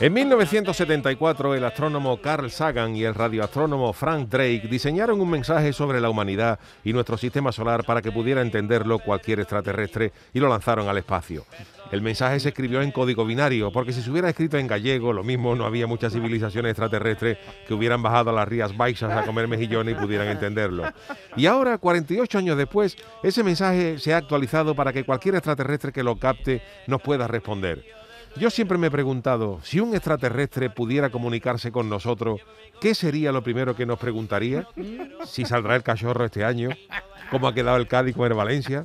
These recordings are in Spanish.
En 1974, el astrónomo Carl Sagan y el radioastrónomo Frank Drake diseñaron un mensaje sobre la humanidad y nuestro sistema solar para que pudiera entenderlo cualquier extraterrestre y lo lanzaron al espacio. El mensaje se escribió en código binario, porque si se hubiera escrito en gallego, lo mismo no había muchas civilizaciones extraterrestres que hubieran bajado a las Rías Baixas a comer mejillones y pudieran entenderlo. Y ahora, 48 años después, ese mensaje se ha actualizado para que cualquier extraterrestre que lo capte nos pueda responder. Yo siempre me he preguntado, si un extraterrestre pudiera comunicarse con nosotros, ¿qué sería lo primero que nos preguntaría? ¿Si saldrá el cachorro este año? ¿Cómo ha quedado el Cádiz con el Valencia?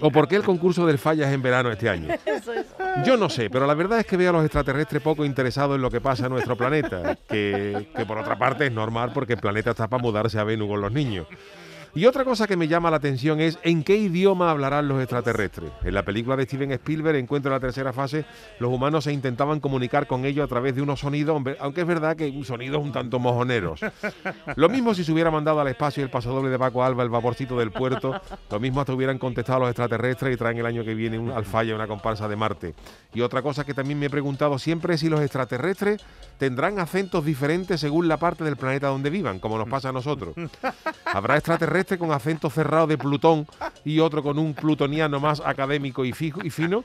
¿O por qué el concurso del Fallas en verano este año? Yo no sé, pero la verdad es que veo a los extraterrestres poco interesados en lo que pasa en nuestro planeta, que, que por otra parte es normal porque el planeta está para mudarse a Venus con los niños. Y otra cosa que me llama la atención es en qué idioma hablarán los extraterrestres. En la película de Steven Spielberg, Encuentro en la tercera fase, los humanos se intentaban comunicar con ellos a través de unos sonidos, aunque es verdad que sonidos un tanto mojoneros. Lo mismo si se hubiera mandado al espacio el pasodoble de Paco Alba, el vaporcito del puerto, lo mismo hasta hubieran contestado los extraterrestres y traen el año que viene un alfaya, una comparsa de Marte. Y otra cosa que también me he preguntado siempre es si los extraterrestres tendrán acentos diferentes según la parte del planeta donde vivan, como nos pasa a nosotros. Habrá extraterrestres con acento cerrado de Plutón y otro con un plutoniano más académico y, fijo, y fino.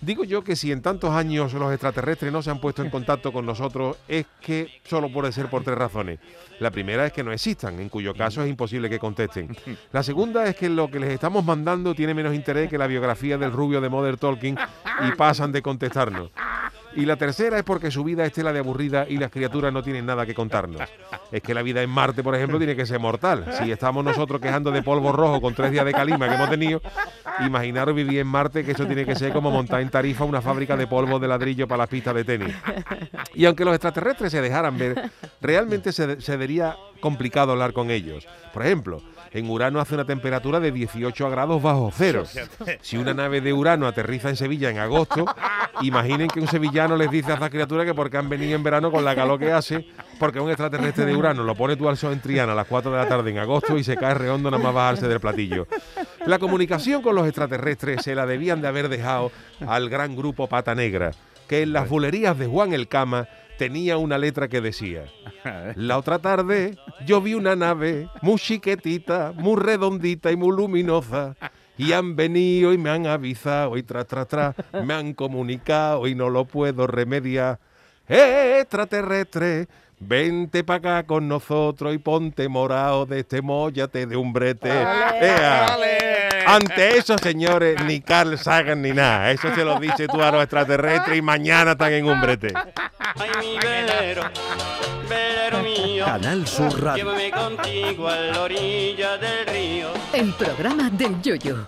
Digo yo que si en tantos años los extraterrestres no se han puesto en contacto con nosotros es que solo puede ser por tres razones. La primera es que no existan, en cuyo caso es imposible que contesten. La segunda es que lo que les estamos mandando tiene menos interés que la biografía del rubio de Mother Talking y pasan de contestarnos. Y la tercera es porque su vida es tela de aburrida y las criaturas no tienen nada que contarnos. Es que la vida en Marte, por ejemplo, tiene que ser mortal. Si estamos nosotros quejando de polvo rojo con tres días de calima que hemos tenido, imaginaros vivir en Marte, que eso tiene que ser como montar en Tarifa una fábrica de polvo de ladrillo para las pistas de tenis. Y aunque los extraterrestres se dejaran ver, realmente se, se vería complicado hablar con ellos. Por ejemplo, en Urano hace una temperatura de 18 grados bajo cero. Si una nave de Urano aterriza en Sevilla en agosto, imaginen que un sevillano les dice a esa criatura que porque han venido en verano con la calor que hace, porque un extraterrestre de Urano lo pone tú al sol en Triana a las 4 de la tarde en agosto y se cae redondo nada más bajarse del platillo. La comunicación con los extraterrestres se la debían de haber dejado al gran grupo Pata Negra, que en las bulerías de Juan el Cama tenía una letra que decía, la otra tarde yo vi una nave muy chiquetita, muy redondita y muy luminosa. Y han venido y me han avisado y tras, tras, tras, me han comunicado y no lo puedo remediar. ¡Eh, extraterrestre! Vente para acá con nosotros y ponte morado de este mollate de un brete. ¡Ea! Ante eso, señores, ni Carl Sagan ni nada. Eso se lo dice tú a los extraterrestres y mañana están en un brete. Ay, mi velero, Canal Sur Radio. llévame contigo a la orilla del río. El programa del Yoyo.